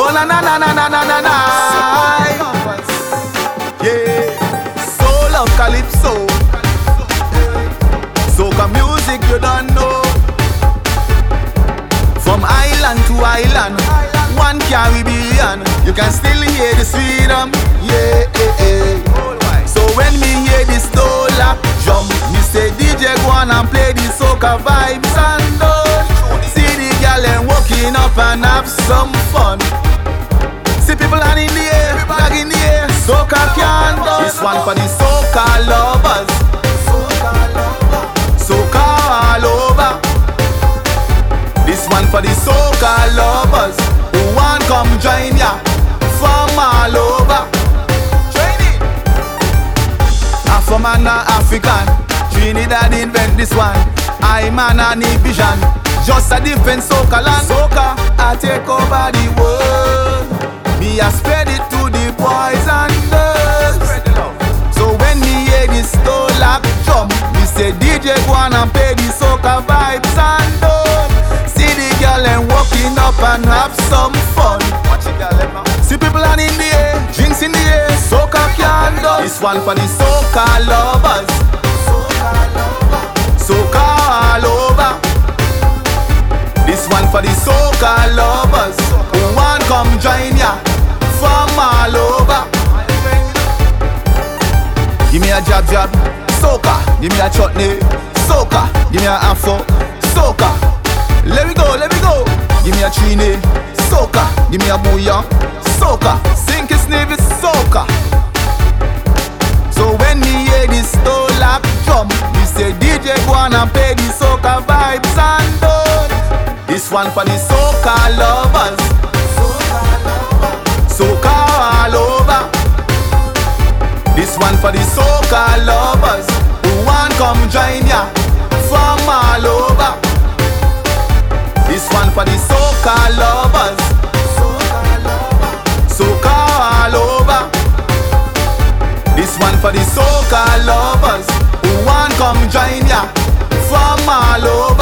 Oh na na na na na na na na. Yeah, soul of calypso. Soca music you don't know. From island to island, one Caribbean, you can still hear the freedom. Yeah, yeah, yeah. So when me hear this dollar jump, me say DJ go on and play the soca vibes and have some fun. See people hand in the air, flag in the air. Soca can do. This one for the soca lovers. Soca all over. This one for the soca lovers who want come join ya from all over. Afro man and African, Trinidad invent this one. I man need vision, just a different soca land. Soca, I take over the world. Me I spread it to the boys and girls. So when me hear this stolak drum, me say DJ go on and play the soca vibes and done. See the girl and walking up and have some fun. See people hand in the air, drinks in the air, soca can. This one for the soca lovers. Soca lovers who want come join ya from all over. Give me a jab jab, soca. Give me a chutney, soca. Give me a afro, soca. Let me go, let me go. Give me a trini, soca. Give me a bouyon, soca. This one for the soca lovers, soca all over. This one for the soca lovers who want come join ya from all over. This one for the soca lovers, soca all over. This one for the soca lovers who want come join ya from all over.